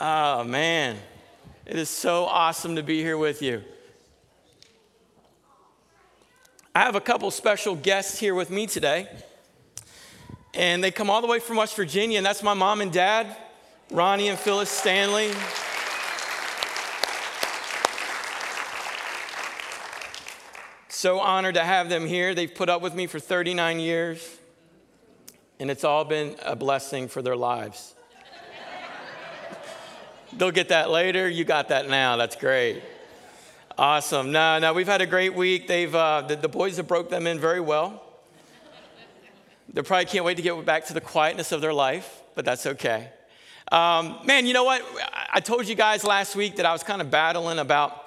Oh, man. It is so awesome to be here with you. I have a couple special guests here with me today. And they come all the way from West Virginia, and that's my mom and dad, Ronnie and Phyllis Stanley. So honored to have them here. They've put up with me for 39 years, and it's all been a blessing for their lives. They'll get that later. You got that now. That's great. Awesome. No, no, we've had a great week. They've uh, the, the boys have broke them in very well. They probably can't wait to get back to the quietness of their life, but that's okay. Um, man, you know what? I told you guys last week that I was kind of battling about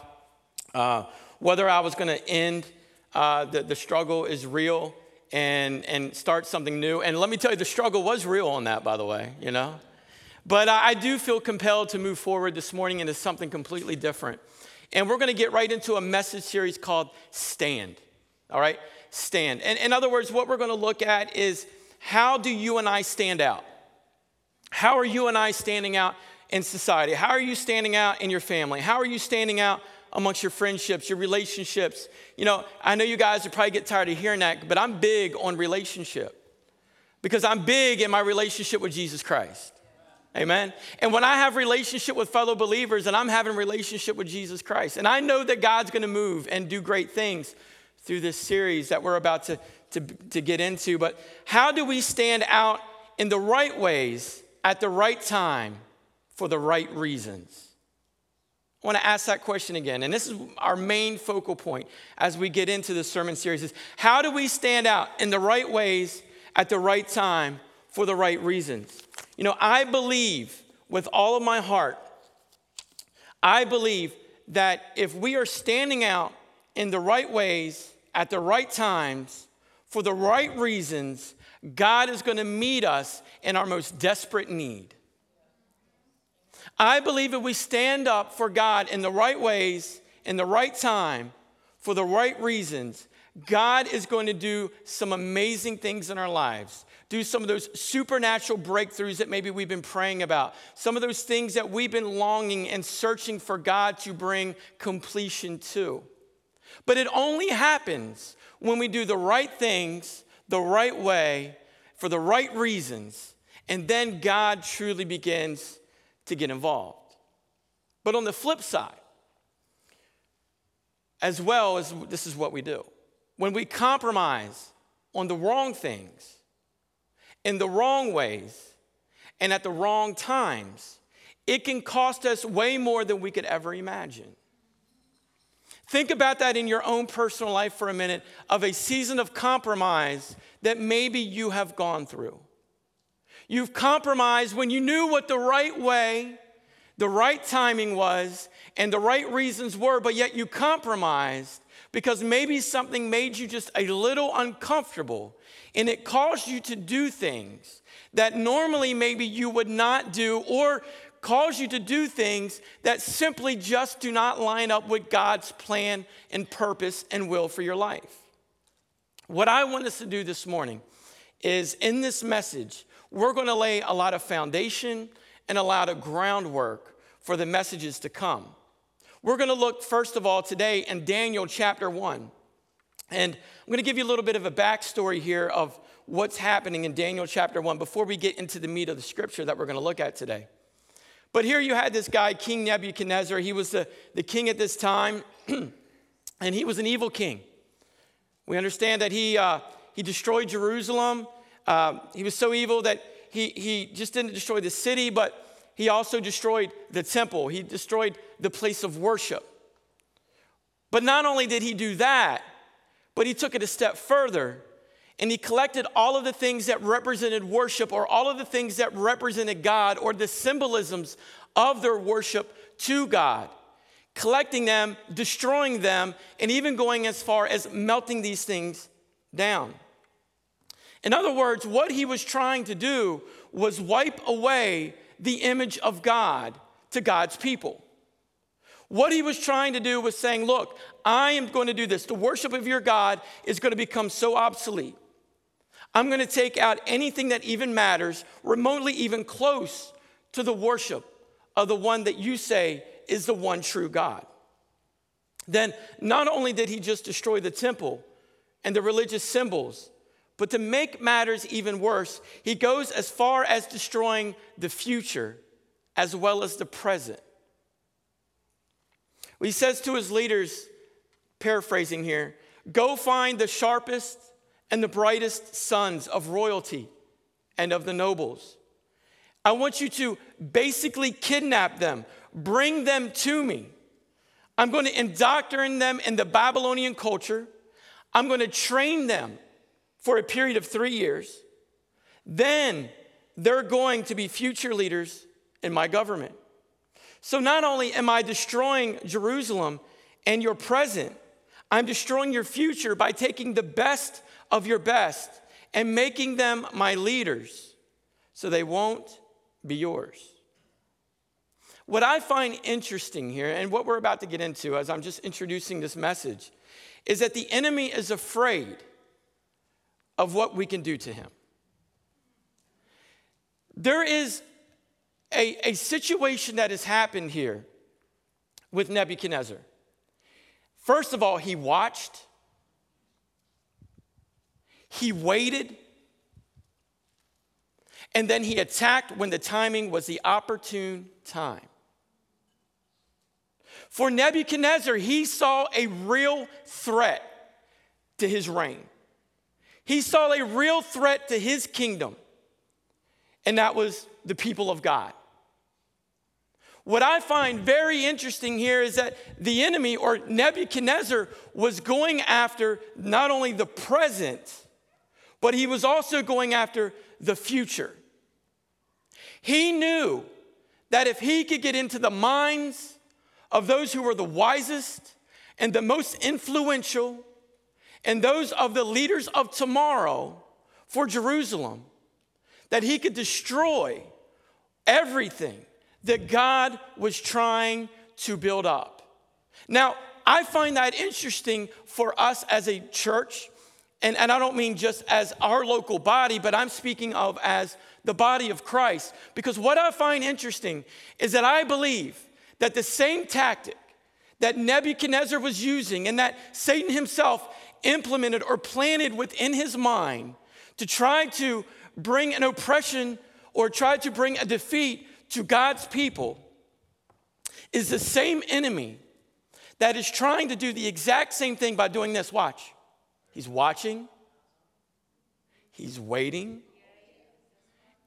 uh, whether I was going to end uh, the, the struggle is real and, and start something new. And let me tell you, the struggle was real on that, by the way, you know? But I do feel compelled to move forward this morning into something completely different. And we're going to get right into a message series called Stand. All right? Stand. And in other words, what we're going to look at is how do you and I stand out? How are you and I standing out in society? How are you standing out in your family? How are you standing out amongst your friendships, your relationships. You know, I know you guys would probably get tired of hearing that, but I'm big on relationship because I'm big in my relationship with Jesus Christ. Amen. And when I have relationship with fellow believers and I'm having relationship with Jesus Christ, and I know that God's going to move and do great things through this series that we're about to, to, to get into, but how do we stand out in the right ways at the right time for the right reasons? I want to ask that question again. And this is our main focal point as we get into the sermon series is how do we stand out in the right ways at the right time for the right reasons? You know, I believe with all of my heart, I believe that if we are standing out in the right ways at the right times for the right reasons, God is going to meet us in our most desperate need. I believe if we stand up for God in the right ways, in the right time, for the right reasons, God is going to do some amazing things in our lives. Do some of those supernatural breakthroughs that maybe we've been praying about. Some of those things that we've been longing and searching for God to bring completion to. But it only happens when we do the right things the right way for the right reasons. And then God truly begins to get involved. But on the flip side, as well as this is what we do, when we compromise on the wrong things, in the wrong ways, and at the wrong times, it can cost us way more than we could ever imagine. Think about that in your own personal life for a minute of a season of compromise that maybe you have gone through. You've compromised when you knew what the right way, the right timing was, and the right reasons were, but yet you compromised because maybe something made you just a little uncomfortable and it caused you to do things that normally maybe you would not do or cause you to do things that simply just do not line up with God's plan and purpose and will for your life. What I want us to do this morning is in this message, we're going to lay a lot of foundation and a lot of groundwork for the messages to come. We're going to look, first of all, today in Daniel chapter 1. And I'm going to give you a little bit of a backstory here of what's happening in Daniel chapter 1 before we get into the meat of the scripture that we're going to look at today. But here you had this guy, King Nebuchadnezzar. He was the, the king at this time, and he was an evil king. We understand that he, uh, he destroyed Jerusalem. Um, he was so evil that he, he just didn't destroy the city, but he also destroyed the temple. He destroyed the place of worship. But not only did he do that, but he took it a step further and he collected all of the things that represented worship or all of the things that represented God or the symbolisms of their worship to God, collecting them, destroying them, and even going as far as melting these things down. In other words, what he was trying to do was wipe away the image of God to God's people. What he was trying to do was saying, Look, I am going to do this. The worship of your God is going to become so obsolete. I'm going to take out anything that even matters, remotely even close to the worship of the one that you say is the one true God. Then not only did he just destroy the temple and the religious symbols, but to make matters even worse, he goes as far as destroying the future as well as the present. He says to his leaders, paraphrasing here, go find the sharpest and the brightest sons of royalty and of the nobles. I want you to basically kidnap them, bring them to me. I'm going to indoctrinate them in the Babylonian culture. I'm going to train them for a period of three years. Then they're going to be future leaders in my government. So not only am I destroying Jerusalem and your present, I'm destroying your future by taking the best of your best and making them my leaders so they won't be yours. What I find interesting here, and what we're about to get into as I'm just introducing this message, is that the enemy is afraid of what we can do to him. There is a, a situation that has happened here with Nebuchadnezzar. First of all, he watched, he waited, and then he attacked when the timing was the opportune time. For Nebuchadnezzar, he saw a real threat to his reign. He saw a real threat to his kingdom, and that was the people of God. What I find very interesting here is that the enemy, or Nebuchadnezzar, was going after not only the present, but he was also going after the future. He knew that if he could get into the minds of those who were the wisest and the most influential, and those of the leaders of tomorrow for Jerusalem, that he could destroy everything that God was trying to build up. Now, I find that interesting for us as a church, and, and I don't mean just as our local body, but I'm speaking of as the body of Christ. Because what I find interesting is that I believe that the same tactic that Nebuchadnezzar was using and that Satan himself implemented or planted within his mind to try to bring an oppression or try to bring a defeat to God's people is the same enemy that is trying to do the exact same thing by doing this. Watch. He's watching, he's waiting,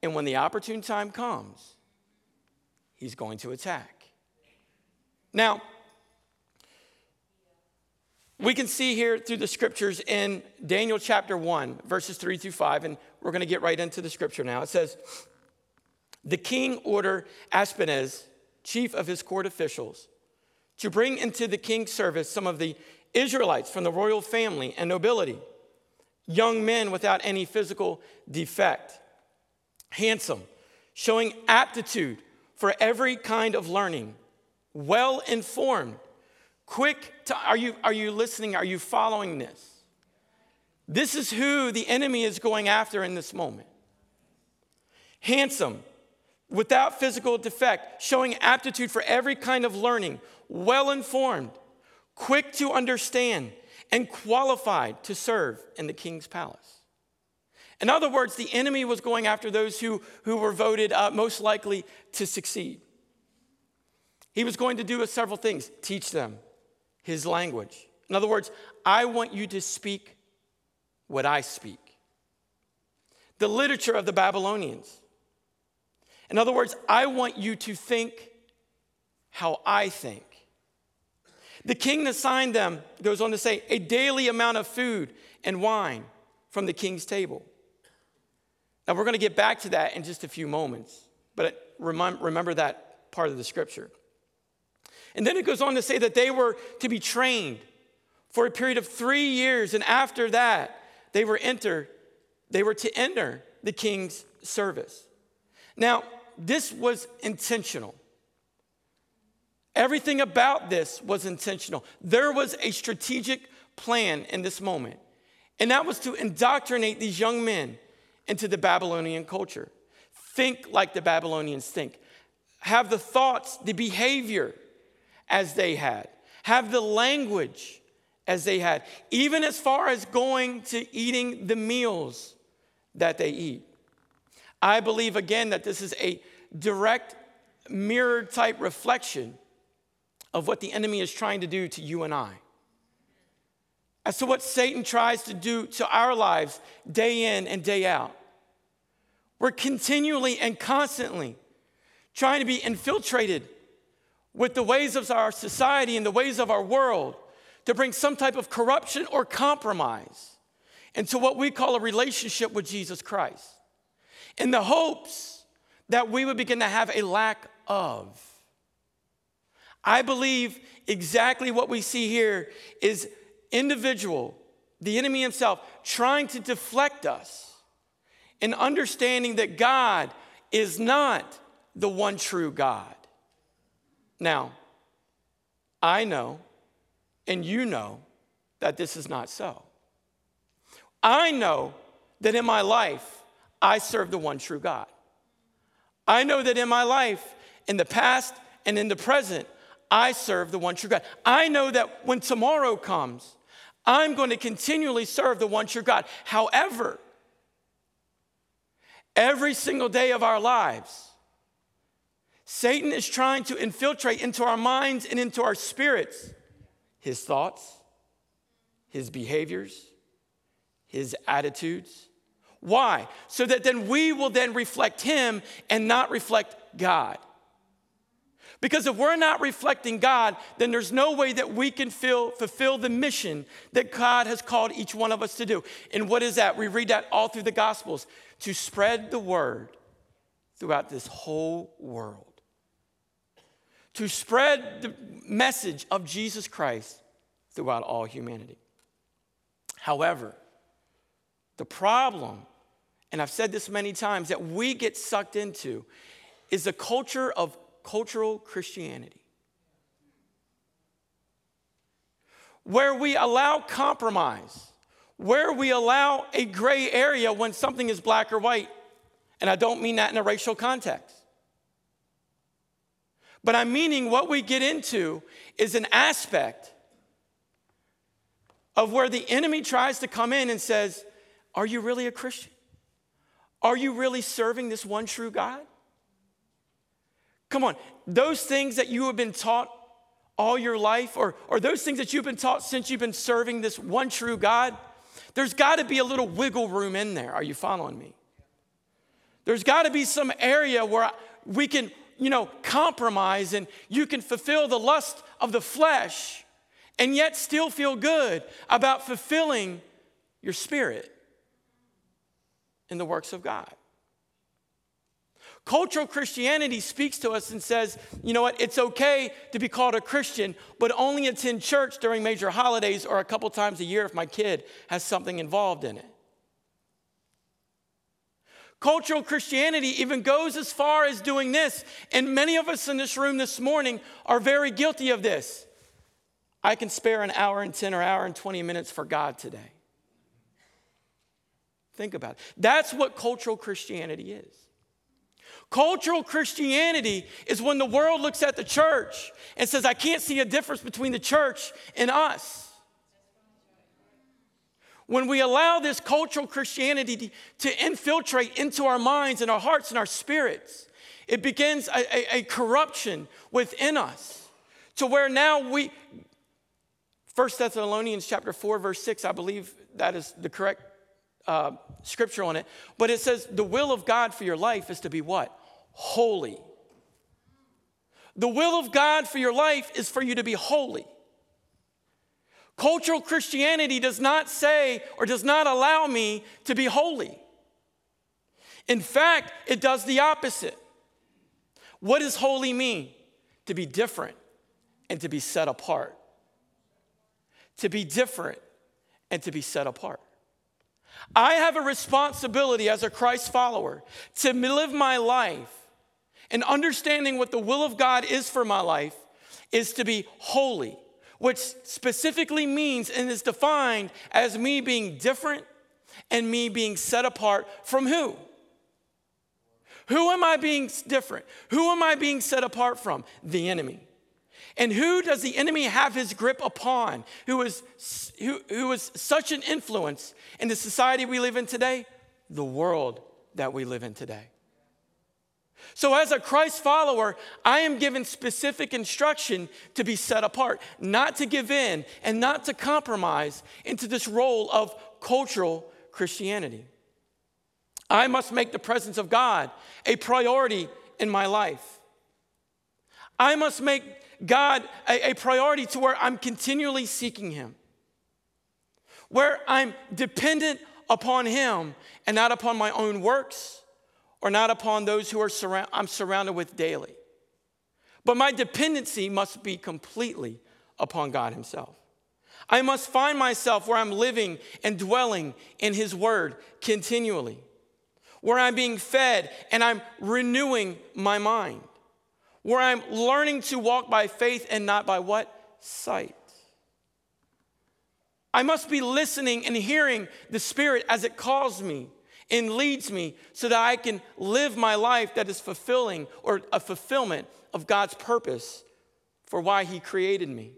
and when the opportune time comes, he's going to attack. Now, we can see here through the scriptures in Daniel chapter 1, verses 3 through 5, and we're going to get right into the scripture now. It says, the king ordered Ashpenaz, chief of his court officials, to bring into the king's service some of the Israelites from the royal family and nobility, young men without any physical defect, handsome, showing aptitude for every kind of learning, well informed, quick to, are you, are you listening? Are you following this? This is who the enemy is going after in this moment. Handsome, without physical defect, showing aptitude for every kind of learning, well informed, quick to understand, and qualified to serve in the king's palace. In other words, the enemy was going after those who, who were voted uh, most likely to succeed. He was going to do several things teach them his language. In other words, I want you to speak what I speak. The literature of the Babylonians in other words, I want you to think how I think. The king assigned them, goes on to say, a daily amount of food and wine from the king's table. Now, we're going to get back to that in just a few moments, but remember that part of the scripture. And then it goes on to say that they were to be trained for a period of three years, and after that, they were enter, they were to enter the king's service. Now, this was intentional. Everything about this was intentional. There was a strategic plan in this moment, and that was to indoctrinate these young men into the Babylonian culture. Think like the Babylonians think, have the thoughts, the behavior as they had, have the language as they had, even as far as going to eating the meals that they eat. I believe again that this is a direct mirror type reflection of what the enemy is trying to do to you and I. As to what Satan tries to do to our lives day in and day out. We're continually and constantly trying to be infiltrated with the ways of our society and the ways of our world to bring some type of corruption or compromise into what we call a relationship with Jesus Christ in the hopes that we would begin to have a lack of. I believe exactly what we see here is individual, the enemy himself, trying to deflect us in understanding that God is not the one true God. Now, I know and you know that this is not so. I know that in my life, I serve the one true God. I know that in my life, in the past and in the present, I serve the one true God. I know that when tomorrow comes, I'm going to continually serve the one true God. However, every single day of our lives, Satan is trying to infiltrate into our minds and into our spirits his thoughts, his behaviors, his attitudes. Why? So that then we will then reflect him and not reflect God. Because if we're not reflecting God, then there's no way that we can feel, fulfill the mission that God has called each one of us to do. And what is that? We read that all through the Gospels to spread the word throughout this whole world to spread the message of Jesus Christ throughout all humanity. However, the problem, and I've said this many times, that we get sucked into is a culture of cultural Christianity. Where we allow compromise, where we allow a gray area when something is black or white. And I don't mean that in a racial context. But I'm meaning what we get into is an aspect of where the enemy tries to come in and says, Are you really a Christian? Are you really serving this one true God? Come on, those things that you have been taught all your life, or, or those things that you've been taught since you've been serving this one true God, there's got to be a little wiggle room in there. Are you following me? There's got to be some area where we can you know, compromise and you can fulfill the lust of the flesh and yet still feel good about fulfilling your spirit in the works of God. Cultural Christianity speaks to us and says, you know what, it's okay to be called a Christian, but only attend church during major holidays or a couple times a year if my kid has something involved in it. Cultural Christianity even goes as far as doing this, and many of us in this room this morning are very guilty of this. I can spare an hour and 10 or hour and 20 minutes for God today. Think about it. That's what cultural Christianity is. Cultural Christianity is when the world looks at the church and says, I can't see a difference between the church and us. When we allow this cultural Christianity to infiltrate into our minds and our hearts and our spirits, it begins a, a, a corruption within us to where now we, 1 Thessalonians chapter 4, verse 6, I believe that is the correct uh, scripture on it. But it says, the will of God for your life is to be what? Holy. The will of God for your life is for you to be holy. Cultural Christianity does not say or does not allow me to be holy. In fact, it does the opposite. What does holy mean? To be different and to be set apart. To be different and to be set apart. I have a responsibility as a Christ follower to live my life and understanding what the will of God is for my life is to be holy which specifically means and is defined as me being different and me being set apart from who? Who am I being different? Who am I being set apart from? The enemy. And who does the enemy have his grip upon? Who is, who, who is such an influence in the society we live in today? The world that we live in today. So, as a Christ follower, I am given specific instruction to be set apart, not to give in and not to compromise into this role of cultural Christianity. I must make the presence of God a priority in my life. I must make God a, a, priority to where I'm continually seeking Him, where I'm dependent upon Him and not upon my own works or not upon those who are surround, I'm surrounded with daily. But my dependency must be completely upon God Himself. I must find myself where I'm living and dwelling in His Word continually, where I'm being fed and I'm renewing my mind where I'm learning to walk by faith and not by what? Sight. I must be listening and hearing the Spirit as it calls me and leads me so that I can live my life that is fulfilling or a fulfillment of God's purpose for why He created me.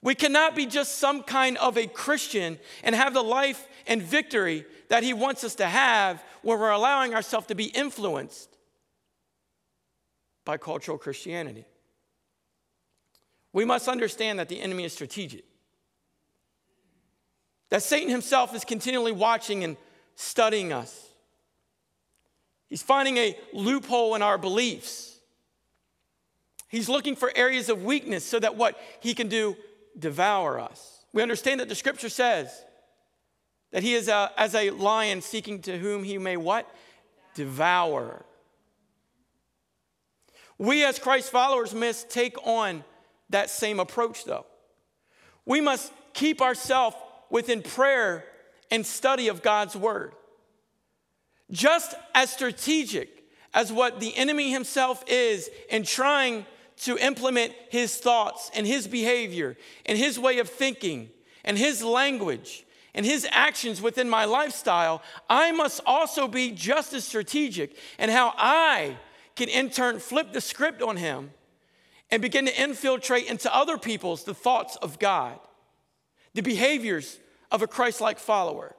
We cannot be just some kind of a Christian and have the life and victory that He wants us to have where we're allowing ourselves to be influenced by cultural Christianity. We must understand that the enemy is strategic, that Satan himself is continually watching and studying us. He's finding a loophole in our beliefs. He's looking for areas of weakness so that what he can do, devour us. We understand that the scripture says that he is a, as a lion seeking to whom he may what? Devour. We, as Christ followers, must take on that same approach, though. We must keep ourselves within prayer and study of God's word. Just as strategic as what the enemy himself is in trying to implement his thoughts and his behavior and his way of thinking and his language and his actions within my lifestyle, I must also be just as strategic in how I can in turn flip the script on him and begin to infiltrate into other people's the thoughts of God, the behaviors of a Christ like follower,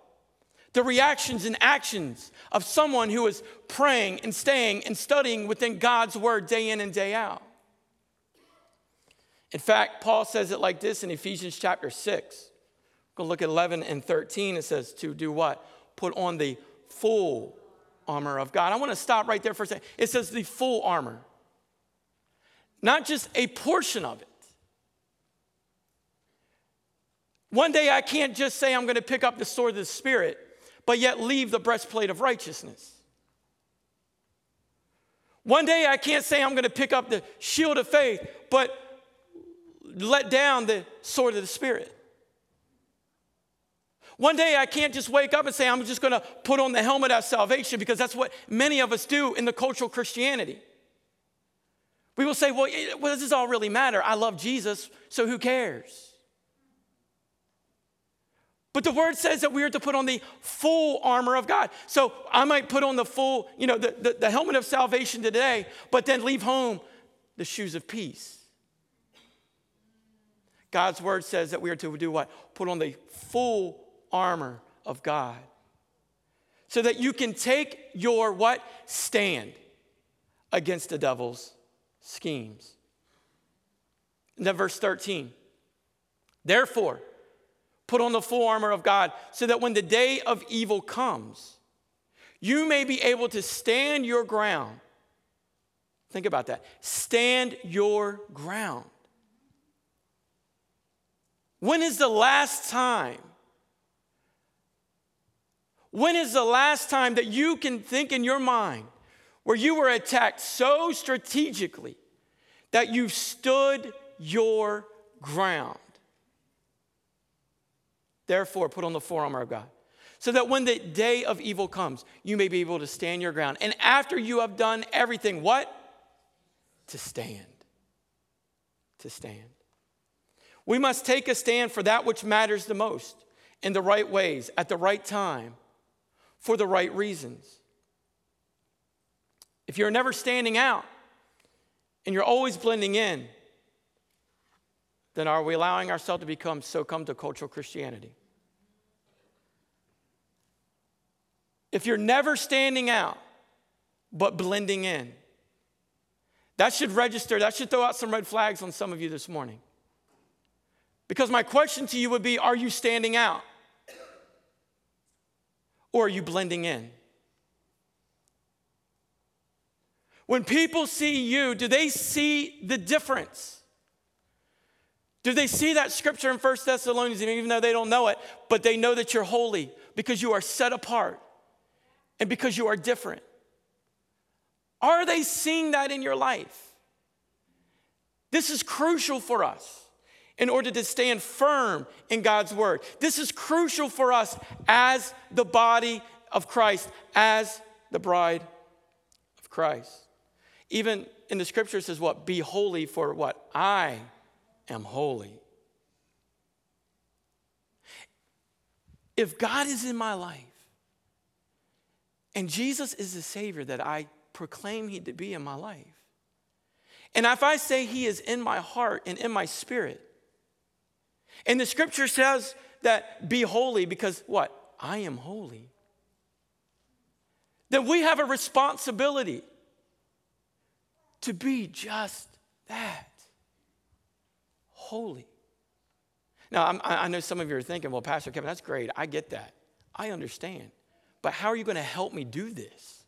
the reactions and actions of someone who is praying and staying and studying within God's word day in and day out. In fact, Paul says it like this in Ephesians chapter 6. Go look at 11 and 13. It says to do what? Put on the full armor of God. I want to stop right there for a second. It says the full armor, not just a portion of it. One day I can't just say I'm going to pick up the sword of the Spirit, but yet leave the breastplate of righteousness. One day I can't say I'm going to pick up the shield of faith, but let down the sword of the Spirit. One day I can't just wake up and say, I'm just to put on the helmet of salvation because that's what many of us do in the cultural Christianity. We will say, well, well does all really matter? I love Jesus, so who cares? But the word says that we are to put on the full armor of God. So I might put on the full, you know, the, the, the helmet of salvation today, but then leave home the shoes of peace. God's word says that we are to do what? Put on the full armor of God. So that you can take your what? Stand against the devil's schemes. And then verse 13. Therefore, put on the full armor of God so that when the day of evil comes, you may be able to stand your ground. Think about that. Stand your ground. When is the last time when is the last time that you can think in your mind where you were attacked so strategically that you stood your ground? Therefore, put on the forearmor of God, so that when the day of evil comes, you may be able to stand your ground. And after you have done everything, what? To stand. To stand. We must take a stand for that which matters the most in the right ways, at the right time, for the right reasons. if you're never standing out and you're always blending in, then are we allowing ourselves to become so come to cultural Christianity? If you're never standing out but blending in, that should register, that should throw out some red flags on some of you this morning. Because my question to you would be Are you standing out? Or are you blending in? When people see you, do they see the difference? Do they see that scripture in 1 Thessalonians, even though they don't know it, but they know that you're holy because you are set apart and because you are different? Are they seeing that in your life? This is crucial for us in order to stand firm in God's word. This is crucial for us as the body of Christ, as the bride of Christ. Even in the scripture says what? Be holy for what? I am holy. If God is in my life and Jesus is the Savior that I proclaim He to be in my life, and if I say He is in my heart and in my spirit, and the scripture says that be holy because what? I am holy. Then we have a responsibility to be just that holy. Now, I'm, i know some of you are thinking, well, Pastor Kevin, that's great. I get that. I understand. But how are you going to help me do this?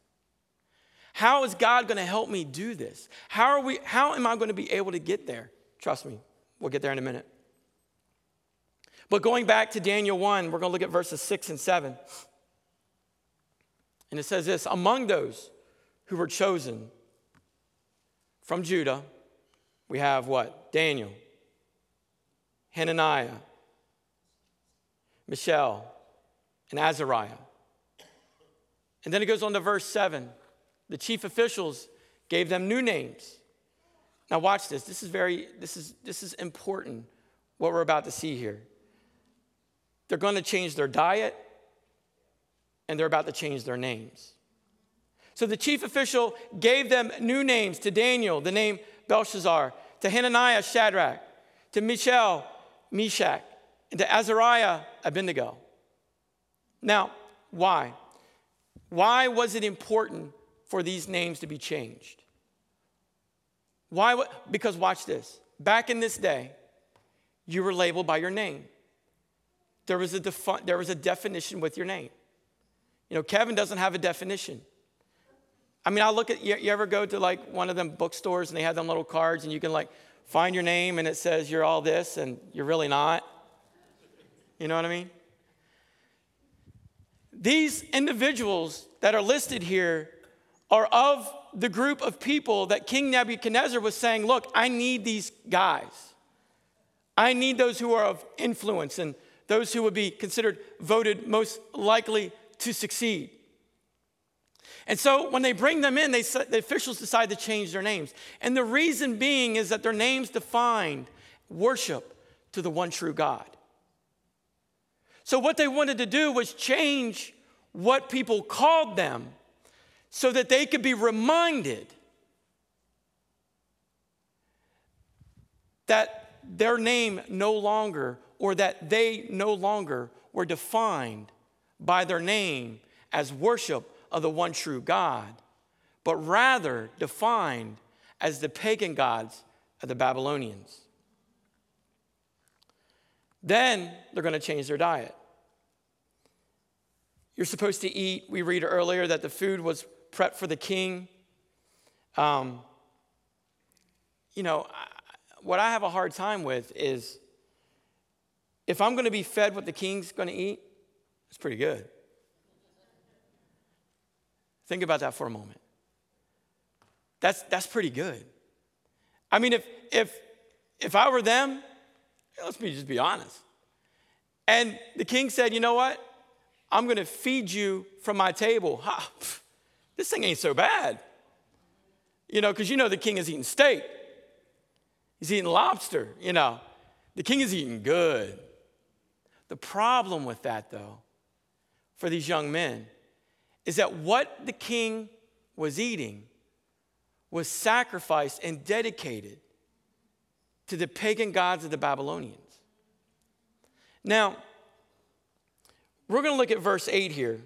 How is God going to help me do this? How, are we, how am I going to be able to get there? Trust me, we'll get there in a minute. But going back to Daniel 1, we're going to look at verses 6 and 7. And it says this Among those who were chosen from Judah, we have what? Daniel, Hananiah, Mishael, and Azariah. And then it goes on to verse 7. The chief officials gave them new names. Now watch this. This is very this is this is important what we're about to see here. They're going to change their diet and they're about to change their names. So the chief official gave them new names to Daniel, the name Belshazzar, to Hananiah, Shadrach, to Mishael, Meshach, and to Azariah, Abednego. Now, why? Why was it important for these names to be changed? Why? Because watch this. Back in this day, you were labeled by your name there was, a defi- there was a definition with your name. You know, Kevin doesn't have a definition. I mean, I look at you, you ever go to like one of them bookstores and they have them little cards and you can like find your name and it says you're all this and you're really not. You know what I mean? These individuals that are listed here are of the group of people that King Nebuchadnezzar was saying, Look, I need these guys. I need those who are of influence and those who would be considered voted most likely to succeed. And so when they bring them in, they, the officials decide to change their names. And the reason being is that their names defined worship to the one true God. So what they wanted to do was change what people called them so that they could be reminded that their name no longer or that they no longer were defined by their name as worship of the one true God, but rather defined as the pagan gods of the Babylonians. Then they're going to change their diet. You're supposed to eat, we read earlier that the food was prepped for the king. Um, you know, what I have a hard time with is if I'm going to be fed what the king's going to eat, it's pretty good. Think about that for a moment. That's, that's pretty good. I mean, if, if, if I were them, let's be, just be honest. And the king said, You know what? I'm going to feed you from my table. Ha, pff, this thing ain't so bad. You know, because you know the king is eating steak, he's eating lobster, you know. The king is eating good. The problem with that, though, for these young men, is that what the king was eating was sacrificed and dedicated to the pagan gods of the Babylonians. Now, we're going to look at verse 8 here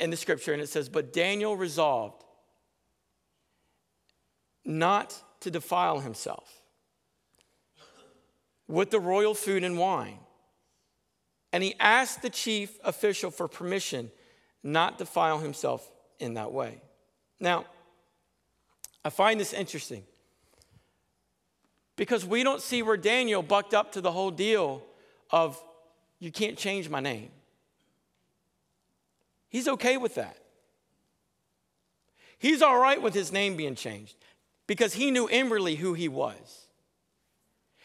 in the scripture, and it says, But Daniel resolved not to defile himself with the royal food and wine. And he asked the chief official for permission not to defile himself in that way. Now, I find this interesting because we don't see where Daniel bucked up to the whole deal of, you can't change my name. He's okay with that. He's all right with his name being changed because he knew inwardly who he was.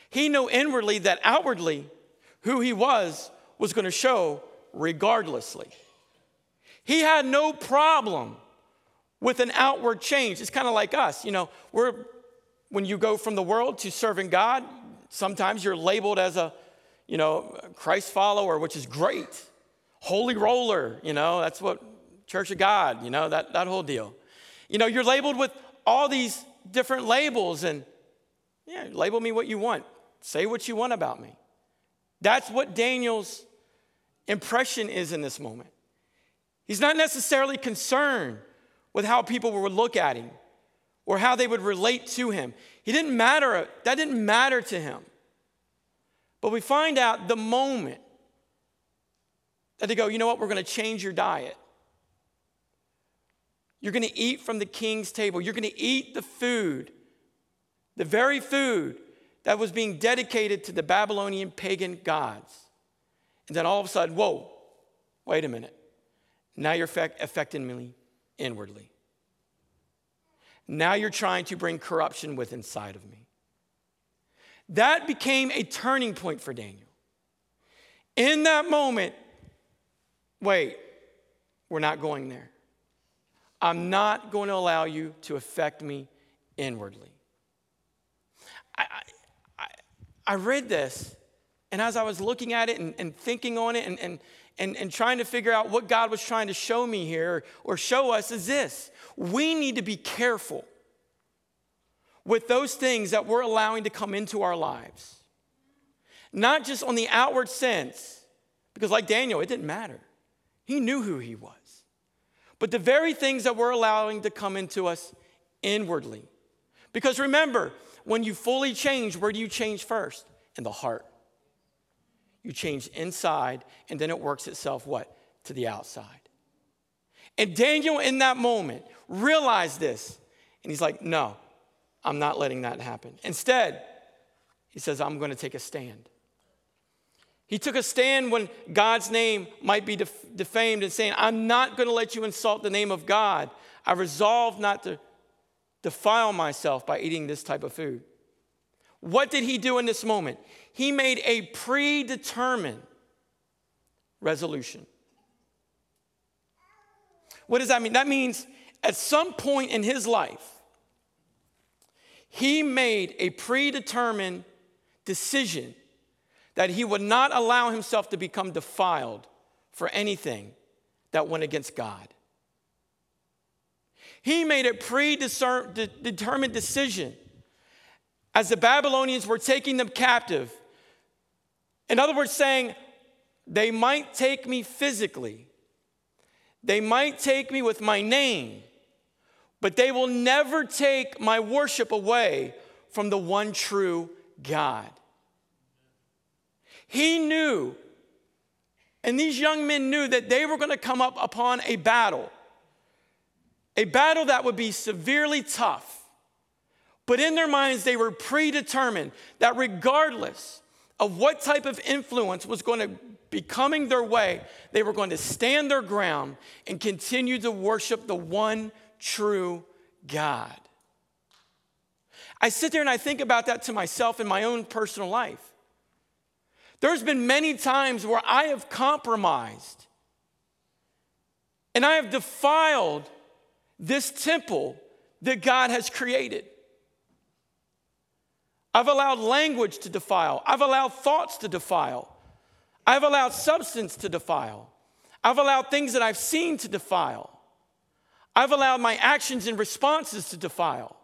He knew inwardly that outwardly who he was was going to show regardlessly. He had no problem with an outward change. It's kind of like us, you know, we're when you go from the world to serving God, sometimes you're labeled as a, you know, Christ follower, which is great. Holy roller, you know, that's what Church of God, you know, that, that whole deal. You know, you're labeled with all these different labels, and yeah, label me what you want. Say what you want about me. That's what Daniel's impression is in this moment. He's not necessarily concerned with how people would look at him or how they would relate to him. He didn't matter, that didn't matter to him. But we find out the moment that they go, you know what, we're going to change your diet. You're going to eat from the king's table. You're going to eat the food, the very food that was being dedicated to the Babylonian pagan gods. And then all of a sudden, whoa, wait a minute. Now you're affecting me inwardly. Now you're trying to bring corruption with inside of me. That became a turning point for Daniel. In that moment, wait, we're not going there. I'm not going to allow you to affect me inwardly. I, I read this, and as I was looking at it and, and thinking on it and, and, and, and trying to figure out what God was trying to show me here or show us, is this we need to be careful with those things that we're allowing to come into our lives. Not just on the outward sense, because like Daniel, it didn't matter. He knew who he was. But the very things that we're allowing to come into us inwardly. Because remember, when you fully change, where do you change first? In the heart. You change inside, and then it works itself what? To the outside. And Daniel, in that moment, realized this. And he's like, No, I'm not letting that happen. Instead, he says, I'm going to take a stand. He took a stand when God's name might be def- defamed and saying, I'm not going to let you insult the name of God. I resolve not to defile myself by eating this type of food. What did he do in this moment? He made a predetermined resolution. What does that mean? That means at some point in his life, he made a predetermined decision that he would not allow himself to become defiled for anything that went against God. He made a predetermined decision as the Babylonians were taking them captive. In other words, saying, they might take me physically, they might take me with my name, but they will never take my worship away from the one true God. He knew, and these young men knew that they were going to come up upon a battle a battle that would be severely tough. But in their minds, they were predetermined that regardless of what type of influence was going to be coming their way, they were going to stand their ground and continue to worship the one true God. I sit there and I think about that to myself in my own personal life. There's been many times where I have compromised and I have defiled this temple that God has created. I've allowed language to defile. I've allowed thoughts to defile. I've allowed substance to defile. I've allowed things that I've seen to defile. I've allowed my actions and responses to defile.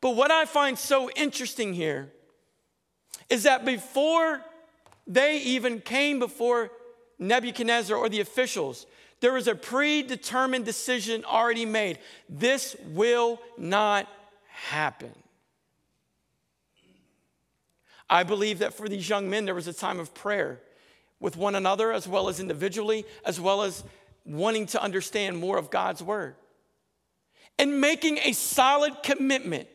But what I find so interesting here is that before they even came before Nebuchadnezzar or the officials, there was a predetermined decision already made. This will not happen. I believe that for these young men, there was a time of prayer with one another, as well as individually, as well as wanting to understand more of God's word. And making a solid commitment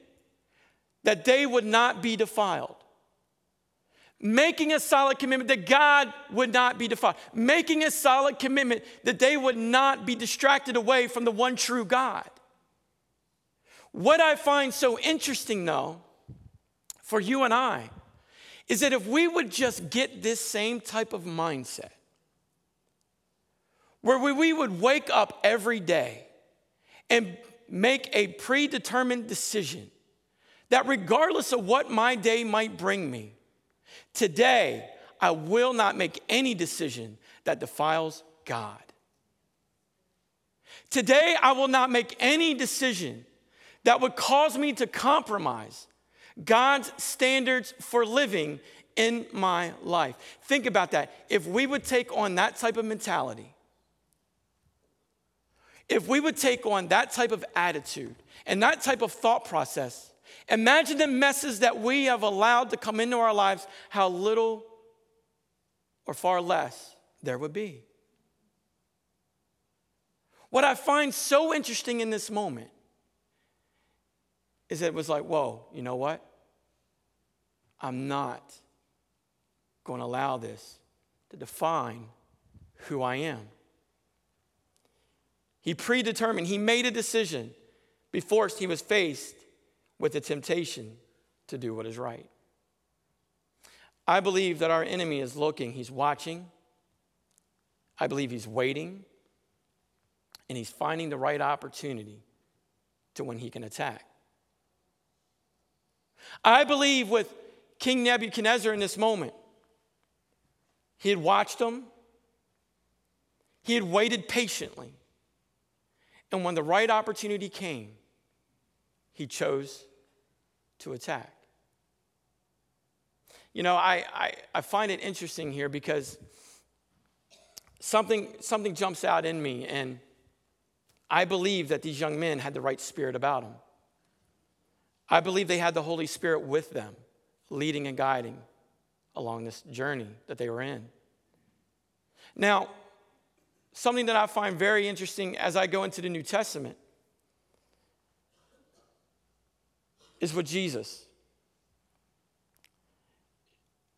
that they would not be defiled. Making a solid commitment that God would not be defiled. Making a solid commitment that they would not be distracted away from the one true God. What I find so interesting, though, for you and I, is that if we would just get this same type of mindset, where we would wake up every day and make a predetermined decision that regardless of what my day might bring me, today I will not make any decision that defiles God. Today I will not make any decision that would cause me to compromise God's standards for living in my life. Think about that. If we would take on that type of mentality, if we would take on that type of attitude and that type of thought process, imagine the messes that we have allowed to come into our lives, how little or far less there would be. What I find so interesting in this moment is that it was like, whoa, you know what? I'm not going to allow this to define who I am. He predetermined, he made a decision before he was faced with the temptation to do what is right. I believe that our enemy is looking, he's watching. I believe he's waiting, and he's finding the right opportunity to when he can attack. I believe with King Nebuchadnezzar in this moment, he had watched them, he had waited patiently. And when the right opportunity came, he chose to attack. You know, I, I, I, find it interesting here because something, something jumps out in me, and I believe that these young men had the right spirit about them. I believe they had the Holy Spirit with them, leading and guiding along this journey that they were in. Now, something that I find very interesting as I go into the New Testament is with Jesus.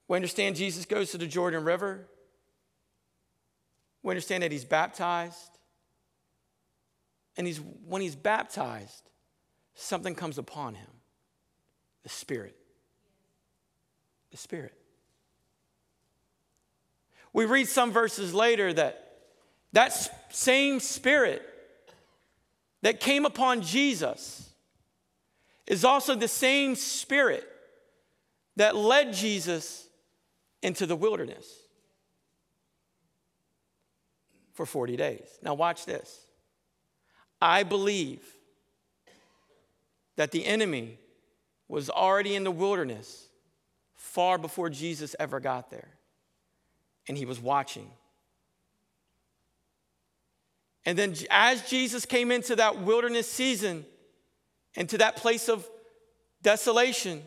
We understand Jesus goes to the Jordan River. We understand that he's baptized. And he's, when he's baptized, something comes upon him the Spirit. The Spirit. We read some verses later that that same spirit that came upon Jesus is also the same spirit that led Jesus into the wilderness for 40 days. Now, watch this. I believe that the enemy was already in the wilderness far before Jesus ever got there and he was watching. And then, as Jesus came into that wilderness season, into that place of desolation,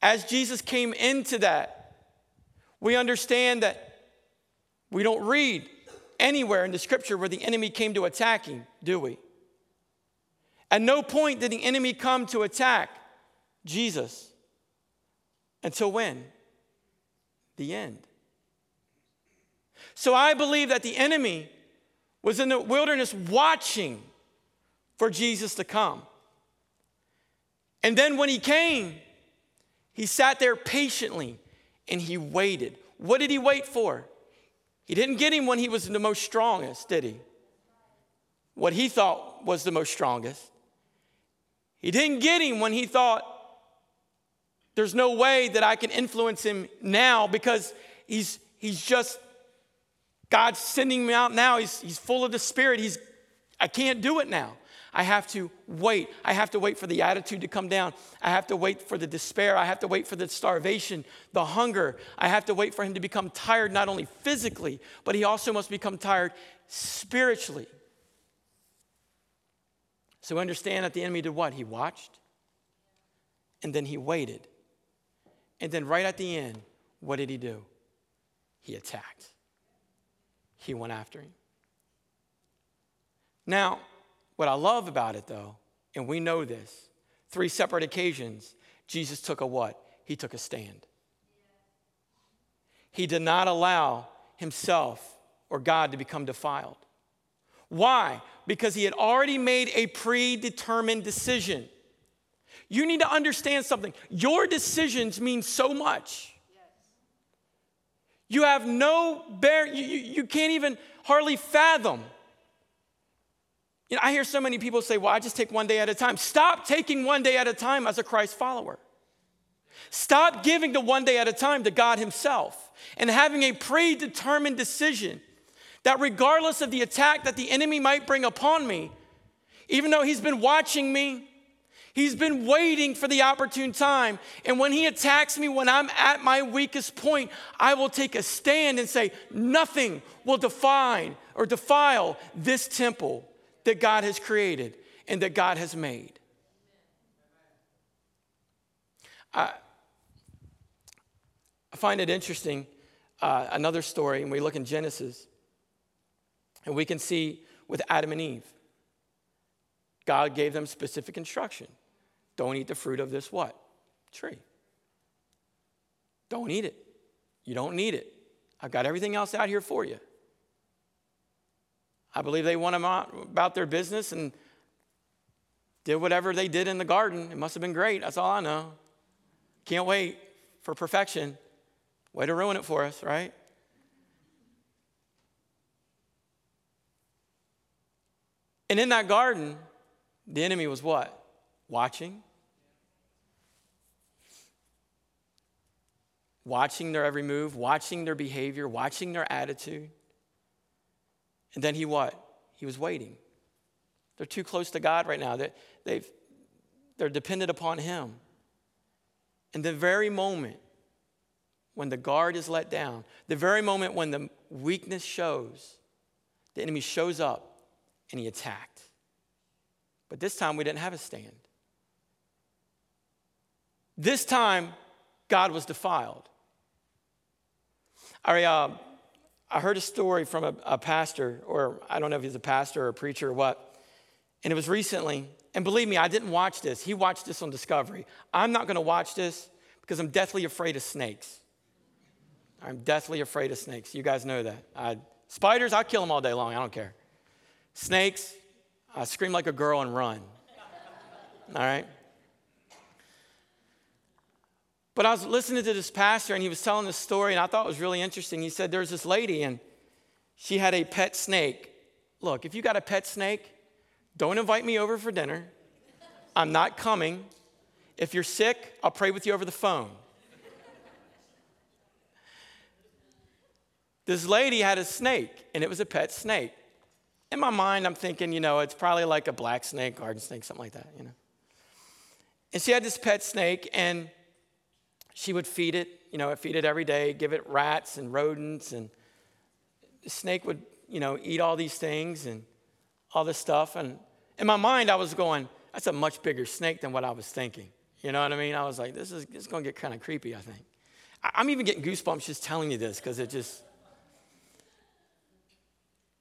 as Jesus came into that, we understand that we don't read anywhere in the scripture where the enemy came to attack him, do we? At no point did the enemy come to attack Jesus. Until when? the end. So I believe that the enemy was in the wilderness watching for Jesus to come. And then when he came, he sat there patiently and he waited. What did he wait for? He didn't get him when he was the most strongest, did he? What he thought was the most strongest. He didn't get him when he thought there's no way that I can influence him now because he's, he's just, God's sending him out now. He's, he's full of the Spirit. He's I can't do it now. I have to wait. I have to wait for the attitude to come down. I have to wait for the despair. I have to wait for the starvation, the hunger. I have to wait for him to become tired, not only physically, but he also must become tired spiritually. So understand that the enemy did what? He watched and then he waited. And then right at the end, what did he do? He attacked. He went after him. Now, what I love about it though, and we know this, three separate occasions, Jesus took a what? He took a stand. He did not allow himself or God to become defiled. Why? Because he had already made a predetermined decision. You need to understand something. Your decisions mean so much. You have no bear, you, you, you can't even hardly fathom you know, I hear so many people say, well, I just take one day at a time. Stop taking one day at a time as a Christ follower. Stop giving the one day at a time to God Himself and having a predetermined decision that regardless of the attack that the enemy might bring upon me, even though He's been watching me, He's been waiting for the opportune time. And when He attacks me when I'm at my weakest point, I will take a stand and say, Nothing will define or defile this temple that God has created and that God has made. I, find it interesting, uh, another story, and we look in Genesis, and we can see with Adam and Eve, God gave them specific instruction. Don't eat the fruit of this what? Tree. Don't eat it. You don't need it. I've got everything else out here for you. I believe they went about their business and did whatever they did in the garden. It must have been great. That's all I know. Can't wait for perfection. Way to ruin it for us, right? And in that garden, the enemy was what? Watching. Watching their every move, watching their behavior, watching their attitude. And then he what? He was waiting. They're too close to God right now. They, they've, they're dependent upon him. And the very moment when the guard is let down, the very moment when the weakness shows, the enemy shows up and he attacked. But this time we didn't have a stand. This time, God was defiled. I, uh, I heard a story from a, a, pastor, or I don't know if he's a pastor or a preacher or what, and it was recently. And believe me, I didn't watch this. He watched this on Discovery. I'm not going to watch this because I'm deathly afraid of snakes. I'm deathly afraid of snakes. You guys know that. I, spiders, I'll kill them all day long. I don't care. Snakes, I scream like a girl and run. All right? But I was listening to this pastor and he was telling this story, and I thought it was really interesting. He said there's this lady and she had a pet snake. Look, if you got a pet snake, don't invite me over for dinner. I'm not coming. If you're sick, I'll pray with you over the phone. this lady had a snake, and it was a pet snake. In my mind, I'm thinking, you know, it's probably like a black snake, garden snake, something like that, you know. And she had this pet snake, and she would feed it, you know, feed it every day, give it rats and rodents, and the snake would, you know, eat all these things and all this stuff. And in my mind, I was going, that's a much bigger snake than what I was thinking. You know what I mean? I was like, this is, this is going to get kind of creepy, I think. I'm even getting goosebumps just telling you this because it just.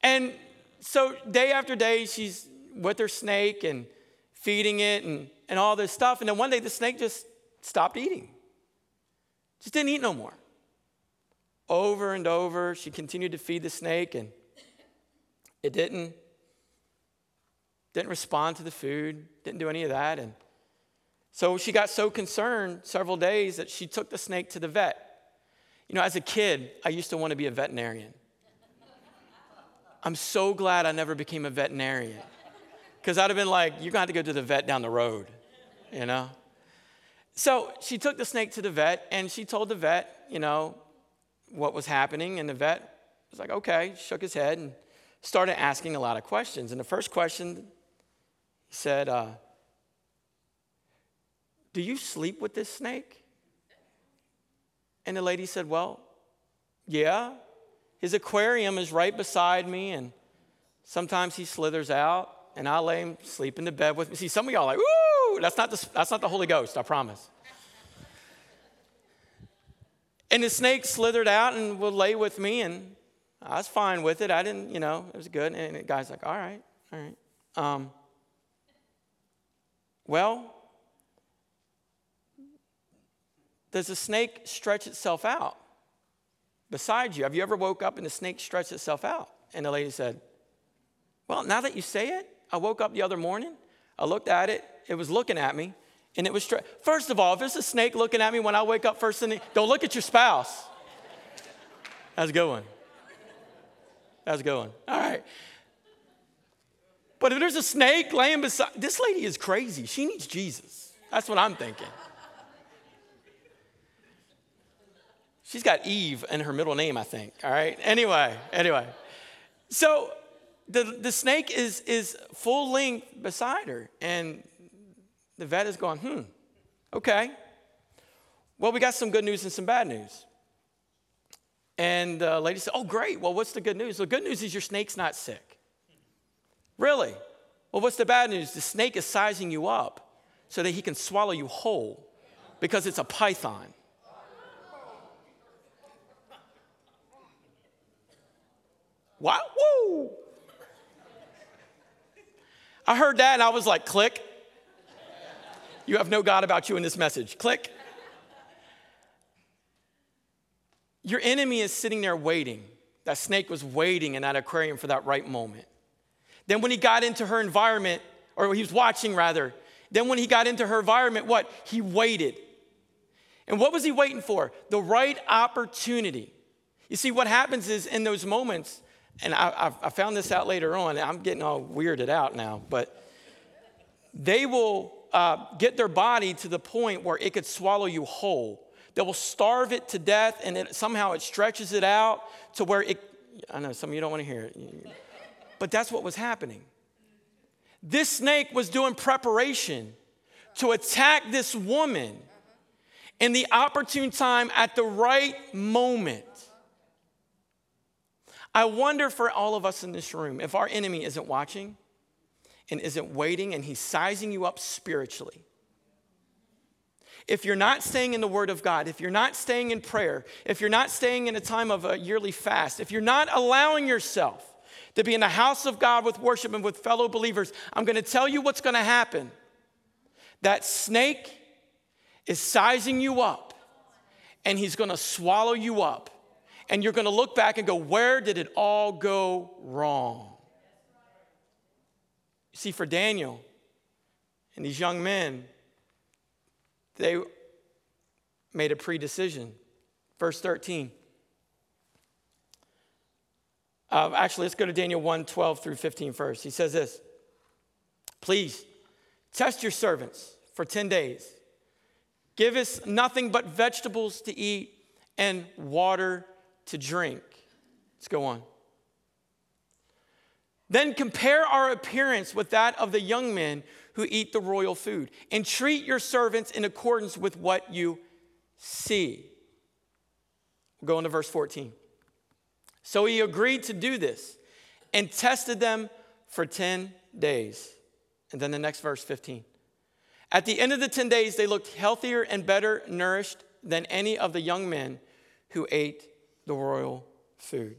And so day after day, she's with her snake and feeding it and, and all this stuff. And then one day, the snake just stopped eating. Just didn't eat no more. Over and over, she continued to feed the snake, and it didn't didn't respond to the food, didn't do any of that. And so she got so concerned several days that she took the snake to the vet. You know, as a kid, I used to want to be a veterinarian. I'm so glad I never became a veterinarian. Because I'd have been like, you're going to have to go to the vet down the road, you know? So she took the snake to the vet and she told the vet, you know, what was happening. And the vet was like, okay, shook his head and started asking a lot of questions. And the first question, he said, uh, Do you sleep with this snake? And the lady said, Well, yeah. His aquarium is right beside me, and sometimes he slithers out, and I lay him sleep in the bed with me. See, some of y'all like, Ooh, that's not the, that's not the Holy Ghost, I promise. And the snake slithered out and would lay with me, and I was fine with it. I didn't, you know, it was good. And the guy's like, all right, all right. Um, well, does the snake stretch itself out beside you? Have you ever woke up and the snake stretched itself out? And the lady said, Well, now that you say it, I woke up the other morning, I looked at it, it was looking at me, and it was. First of all, if there's a snake looking at me when I wake up first thing, don't look at your spouse. That's a good one. That's a good one. All right. But if there's a snake laying beside, this lady is crazy. She needs Jesus. That's what I'm thinking. She's got Eve in her middle name, I think. All right. Anyway, anyway. So the, the snake is, is full length beside her. And the vet is going, hmm, okay. Well, we got some good news and some bad news. And the lady said, oh, great. Well, what's the good news? The good news is your snake's not sick. Really? Well, what's the bad news? The snake is sizing you up so that he can swallow you whole because it's a python. What? Woo! I heard that and I was like, click. You have no God about you in this message. Click. Your enemy is sitting there waiting. That snake was waiting in that aquarium for that right moment. Then, when he got into her environment, or he was watching rather, then when he got into her environment, what? He waited. And what was he waiting for? The right opportunity. You see, what happens is in those moments, and I, I found this out later on, I'm getting all weirded out now, but they will uh, get their body to the point where it could swallow you whole. They will starve it to death, and somehow it stretches it out to where it. I know some of you don't want to hear it, but that's what was happening. This snake was doing preparation to attack this woman in the opportune time at the right moment. I wonder for all of us in this room if our enemy isn't watching and isn't waiting and he's sizing you up spiritually. If you're not staying in the Word of God, if you're not staying in prayer, if you're not staying in a time of a yearly fast, if you're not allowing yourself to be in the house of God with worship and with fellow believers, I'm going to tell you what's going to happen. That snake is sizing you up and he's going to swallow you up. And you're going to look back and go, Where did it all go wrong? You see, for Daniel and these young men, they made a pre decision. Verse 13. Uh, actually, let's go to Daniel 1 12 through 15 first. He says this Please test your servants for 10 days. Give us nothing but vegetables to eat and water to drink. Let's go on. Then compare our appearance with that of the young men who eat the royal food, and treat your servants in accordance with what you see. Go into verse 14. So he agreed to do this and tested them for 10 days. And then the next verse 15. At the end of the 10 days, they looked healthier and better nourished than any of the young men who ate the royal food.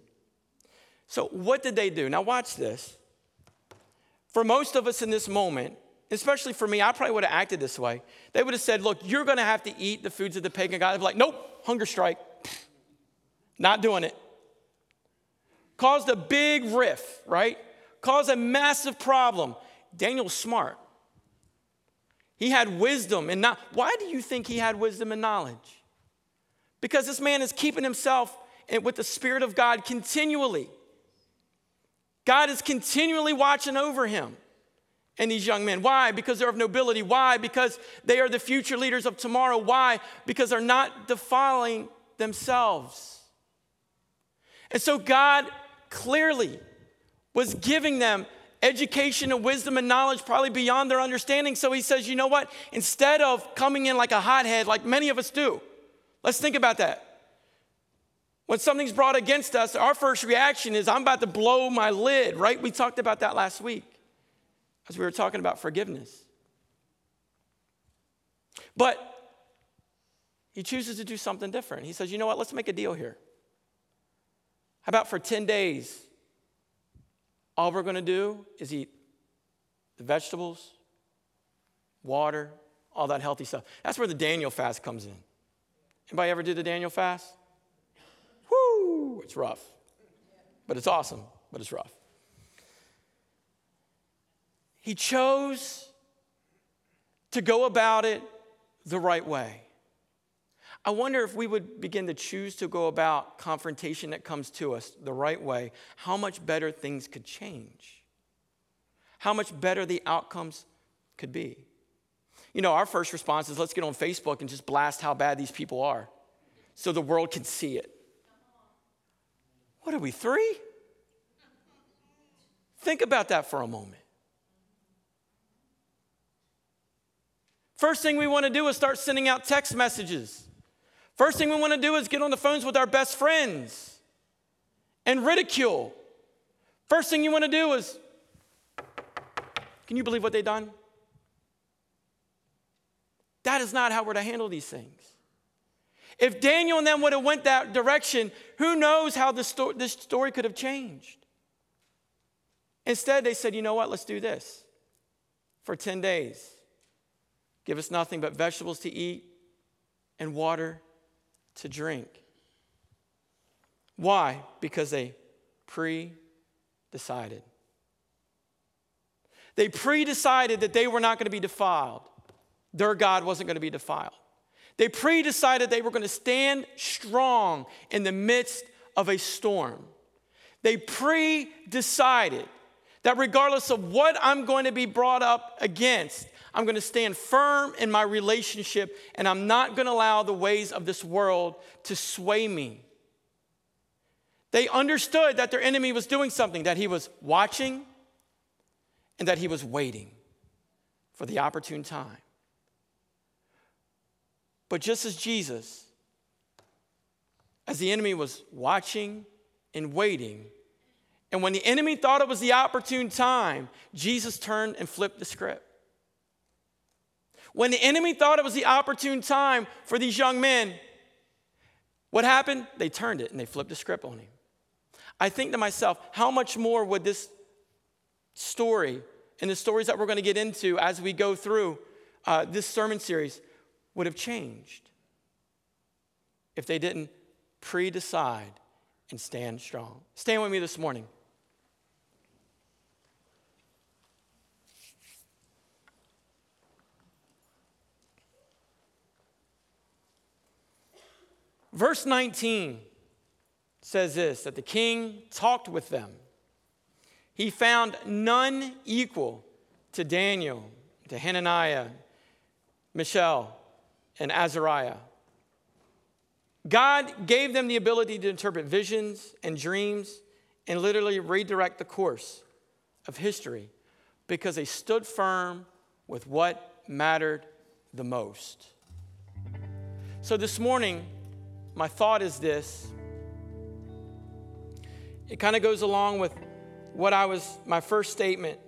So, what did they do? Now, watch this. For most of us in this moment, especially for me, I probably would have acted this way. They would have said, Look, you're going to have to eat the foods of the pagan God. They'd be like, Nope, hunger strike. Not doing it. Caused a big riff, right? Caused a massive problem. Daniel's smart. He had wisdom and not. Why do you think he had wisdom and knowledge? Because this man is keeping himself with the Spirit of God continually. God is continually watching over him and these young men. Why? Because they're of nobility. Why? Because they are the future leaders of tomorrow. Why? Because they're not defiling themselves. And so God clearly was giving them education and wisdom and knowledge probably beyond their understanding. So he says, you know what? Instead of coming in like a hothead, like many of us do, let's think about that. When something's brought against us, our first reaction is, I'm about to blow my lid, right? We talked about that last week as we were talking about forgiveness. But he chooses to do something different. He says, you know what? Let's make a deal here. How about for 10 days, all we're going to do is eat the vegetables, water, all that healthy stuff. That's where the Daniel fast comes in. Anybody ever did the Daniel fast? It's rough. But it's awesome, but it's rough. He chose to go about it the right way. I wonder if we would begin to choose to go about confrontation that comes to us the right way, how much better things could change. How much better the outcomes could be. You know, our first response is let's get on Facebook and just blast how bad these people are so the world can see it. What are we, three? Think about that for a moment. First thing we want to do is start sending out text messages. First thing we want to do is get on the phones with our best friends and ridicule. First thing you want to do is, can you believe what they've done? That is not how we're to handle these things. If Daniel and them would have went that direction, who knows how this, sto- this story could have changed? Instead, they said, you know what, let's do this. For 10 days, give us nothing but vegetables to eat and water to drink. Why? Because they pre decided. They pre decided that they were not going to be defiled, their God wasn't going to be defiled. They pre decided they were going to stand strong in the midst of a storm. They pre decided that regardless of what I'm going to be brought up against, I'm going to stand firm in my relationship and I'm not going to allow the ways of this world to sway me. They understood that their enemy was doing something, that he was watching and that he was waiting for the opportune time. But just as Jesus, as the enemy was watching and waiting, and when the enemy thought it was the opportune time, Jesus turned and flipped the script. When the enemy thought it was the opportune time for these young men, what happened? They turned it and they flipped the script on him. I think to myself, how much more would this story and the stories that we're going to get into as we go through uh, this sermon series would have changed if they didn't pre decide and stand strong? Stand with me this morning. Verse 19 says this that the king talked with them. He found none equal to Daniel, to Hananiah, Mishael, and Azariah. God gave them the ability to interpret visions and dreams and literally redirect the course of history because they stood firm with what mattered the most. So this morning, my thought is this. It kind of goes along with what I was, my first statement.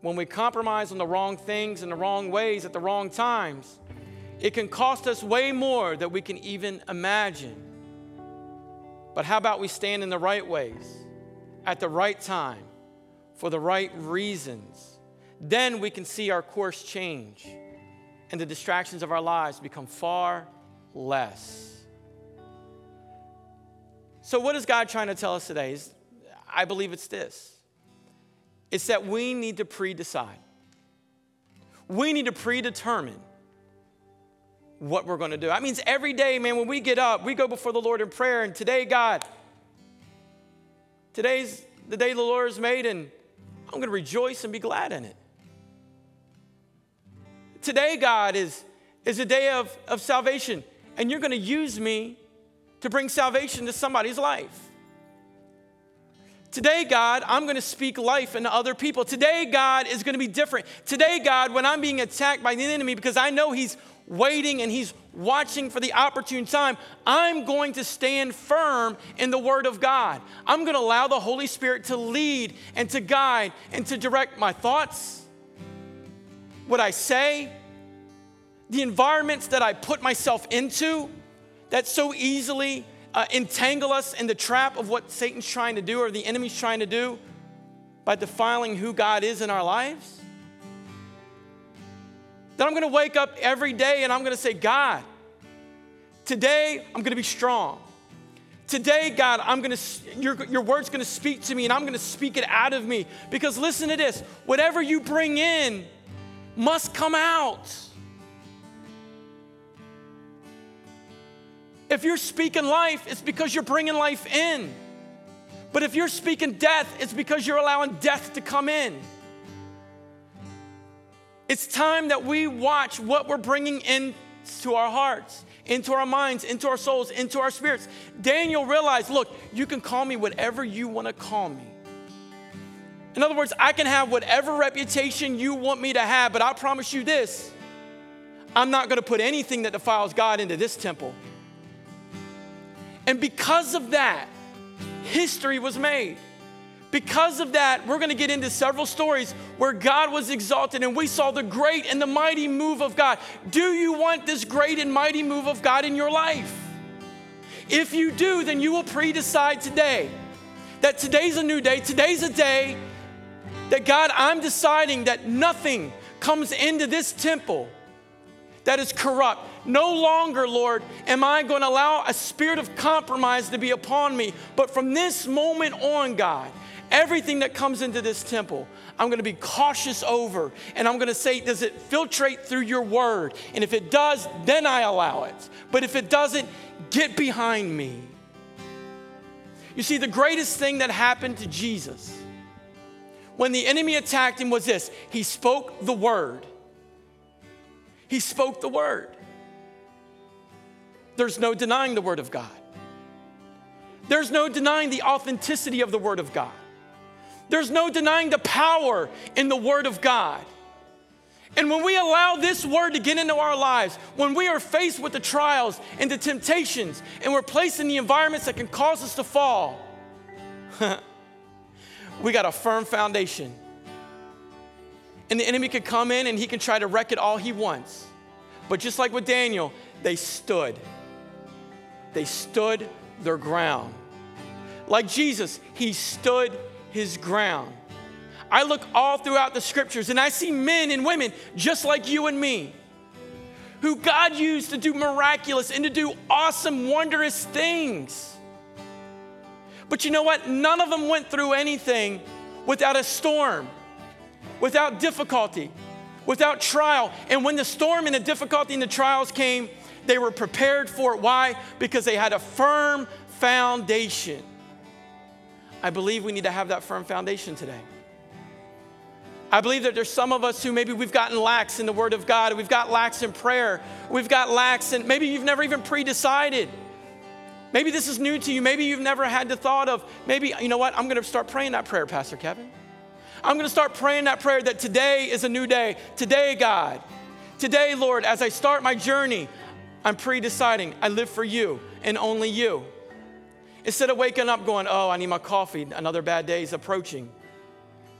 When we compromise on the wrong things in the wrong ways at the wrong times, it can cost us way more than we can even imagine. But how about we stand in the right ways, at the right time, for the right reasons? Then we can see our course change and the distractions of our lives become far less. So, what is God trying to tell us today? Is, I believe it's this it's that we need to pre decide, we need to predetermine what we're going to do. That means every day, man, when we get up, we go before the Lord in prayer. And today, God, today's the day the Lord has made, and I'm going to rejoice and be glad in it. Today, God, is, is a day of, of salvation, and you're going to use me to bring salvation to somebody's life. Today, God, I'm going to speak life into other people. Today, God is going to be different. Today, God, when I'm being attacked by the enemy because I know he's waiting and he's watching for the opportune time, I'm going to stand firm in the Word of God. I'm going to allow the Holy Spirit to lead and to guide and to direct my thoughts, what I say, the environments that I put myself into that so easily uh, entangle us in the trap of what Satan's trying to do or the enemy's trying to do by defiling who God is in our lives? Then I'm gonna wake up every day and I'm gonna say, God, today I'm gonna be strong. Today, God, I'm gonna, your, your word's gonna speak to me and I'm gonna speak it out of me. Because listen to this whatever you bring in must come out. If you're speaking life, it's because you're bringing life in. But if you're speaking death, it's because you're allowing death to come in. It's time that we watch what we're bringing into our hearts, into our minds, into our souls, into our spirits. Daniel realized look, you can call me whatever you want to call me. In other words, I can have whatever reputation you want me to have, but I promise you this I'm not going to put anything that defiles God into this temple. And because of that, history was made. Because of that, we're going to get into several stories where God was exalted and we saw the great and the mighty move of God. Do you want this great and mighty move of God in your life? If you do, then you will pre decide today that today's a new day. Today's a day that God, I'm deciding that nothing comes into this temple that is corrupt. No longer, Lord, am I going to allow a spirit of compromise to be upon me. But from this moment on, God, everything that comes into this temple, I'm going to be cautious over. And I'm going to say, does it filtrate through your word? And if it does, then I allow it. But if it doesn't, get behind me. You see, the greatest thing that happened to Jesus when the enemy attacked him was this he spoke the word. He spoke the word. There's no denying the word of God. There's no denying the authenticity of the word of God. There's no denying the power in the word of God. And when we allow this word to get into our lives, when we are faced with the trials and the temptations, and we're placed in the environments that can cause us to fall, we got a firm foundation and the enemy can come in and he can try to wreck it all he wants. But just like with Daniel, they stood. They stood their ground. Like Jesus, he stood his ground. I look all throughout the scriptures and I see men and women just like you and me who God used to do miraculous and to do awesome, wondrous things. But you know what? None of them went through anything without a storm without difficulty, without trial. And when the storm and the difficulty and the trials came, they were prepared for it. Why? Because they had a firm foundation. I believe we need to have that firm foundation today. I believe that there's some of us who maybe we've gotten lax in the Word of God, we've got lax in prayer, we've got lax in maybe you've never even pre decided. Maybe this is new to you. Maybe you've never had the thought of, maybe, you know what, I'm going to start praying that prayer, Pastor Kevin. I'm gonna start praying that prayer that today is a new day. Today, God, today, Lord, as I start my journey, I'm pre deciding I live for you and only you. Instead of waking up going, oh, I need my coffee, another bad day is approaching.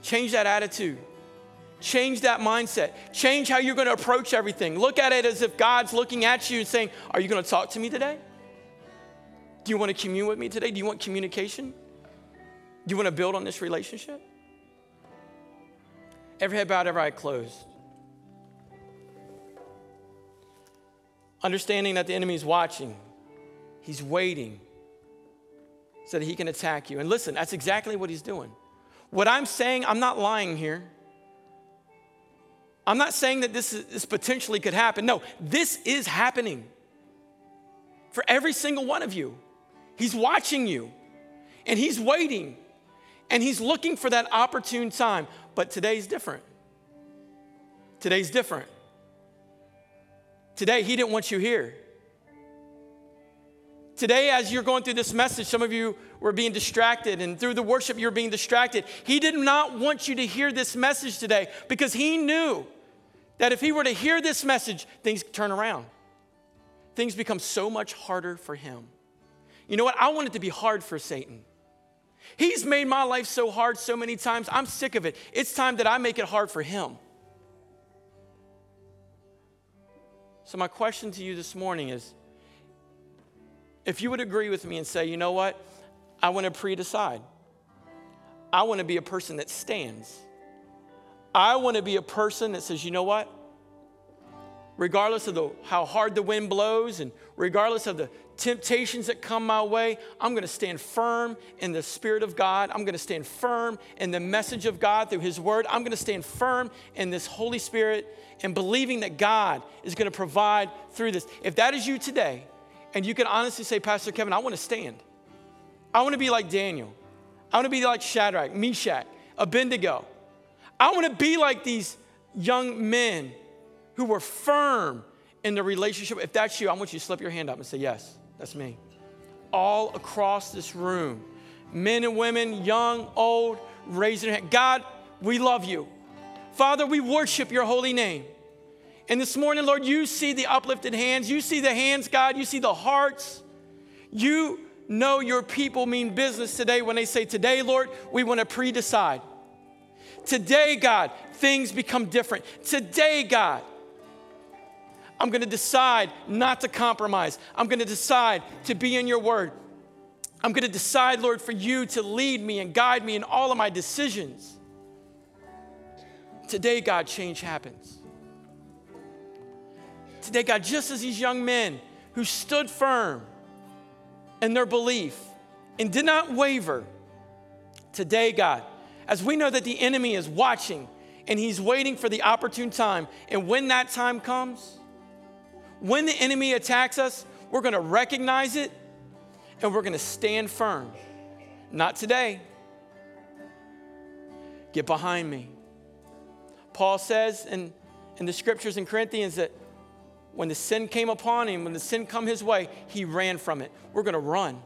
Change that attitude. Change that mindset. Change how you're going to approach everything. Look at it as if God's looking at you and saying, Are you going to talk to me today? Do you want to commune with me today? Do you want communication? Do you want to build on this relationship? Every head bowed, every eye closed. Understanding that the enemy is watching, he's waiting so that he can attack you. And listen, that's exactly what he's doing. What I'm saying, I'm not lying here. I'm not saying that this, is, this potentially could happen. No, this is happening for every single one of you. He's watching you and he's waiting and he's looking for that opportune time. But today's different. Today's different. Today, he didn't want you here. Today, as you're going through this message, some of you were being distracted, and through the worship, you're being distracted. He did not want you to hear this message today because he knew that if he were to hear this message, things turn around. Things become so much harder for him. You know what? I want it to be hard for Satan. He's made my life so hard so many times. I'm sick of it. It's time that I make it hard for him. So, my question to you this morning is if you would agree with me and say, you know what, I want to pre decide, I want to be a person that stands. I want to be a person that says, you know what, regardless of the, how hard the wind blows and regardless of the temptations that come my way, I'm going to stand firm in the Spirit of God. I'm going to stand firm in the message of God through His Word. I'm going to stand firm in this Holy Spirit and believing that God is going to provide through this. If that is you today, and you can honestly say, Pastor Kevin, I want to stand. I want to be like Daniel. I want to be like Shadrach, Meshach, Abednego. I want to be like these young men who were firm in the relationship. If that's you, I want you to slip your hand up and say, Yes, that's me. All across this room, men and women, young, old, raising their hand. God, we love you. Father, we worship your holy name. And this morning, Lord, you see the uplifted hands. You see the hands, God. You see the hearts. You know your people mean business today when they say, Today, Lord, we want to pre decide. Today, God, things become different. Today, God, I'm going to decide not to compromise. I'm going to decide to be in your word. I'm going to decide, Lord, for you to lead me and guide me in all of my decisions. Today, God, change happens. Today, God, just as these young men who stood firm in their belief and did not waver, today, God, as we know that the enemy is watching and he's waiting for the opportune time, and when that time comes, when the enemy attacks us, we're gonna recognize it and we're gonna stand firm. Not today. Get behind me. Paul says in, in the scriptures in Corinthians that when the sin came upon him, when the sin come his way, he ran from it. We're going to run.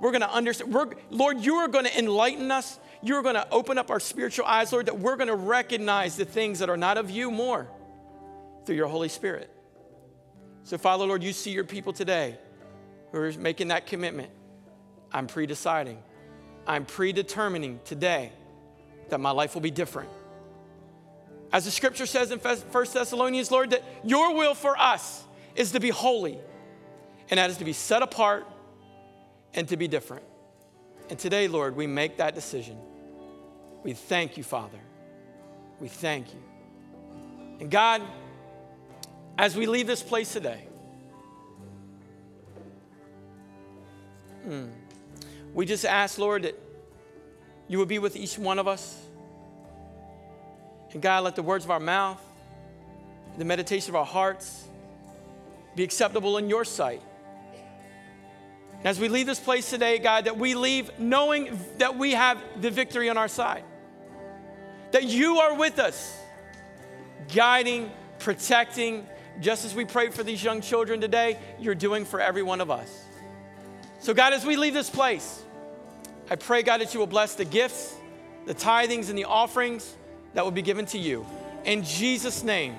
We're going to understand. We're, Lord, you are going to enlighten us. You're going to open up our spiritual eyes, Lord, that we're going to recognize the things that are not of you more through your Holy Spirit. So, Father, Lord, you see your people today who are making that commitment. I'm pre deciding, I'm predetermining today that my life will be different. As the scripture says in 1 Thessalonians, Lord, that your will for us is to be holy, and that is to be set apart and to be different. And today, Lord, we make that decision. We thank you, Father. We thank you. And God, as we leave this place today, mm, we just ask, Lord, that you would be with each one of us. And God, let the words of our mouth, the meditation of our hearts be acceptable in your sight. And as we leave this place today, God, that we leave knowing that we have the victory on our side, that you are with us, guiding, protecting, just as we pray for these young children today, you're doing for every one of us. So, God, as we leave this place, I pray, God, that you will bless the gifts, the tithings, and the offerings that will be given to you. In Jesus' name.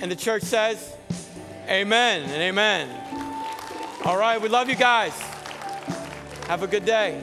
And the church says, Amen and amen. All right, we love you guys. Have a good day.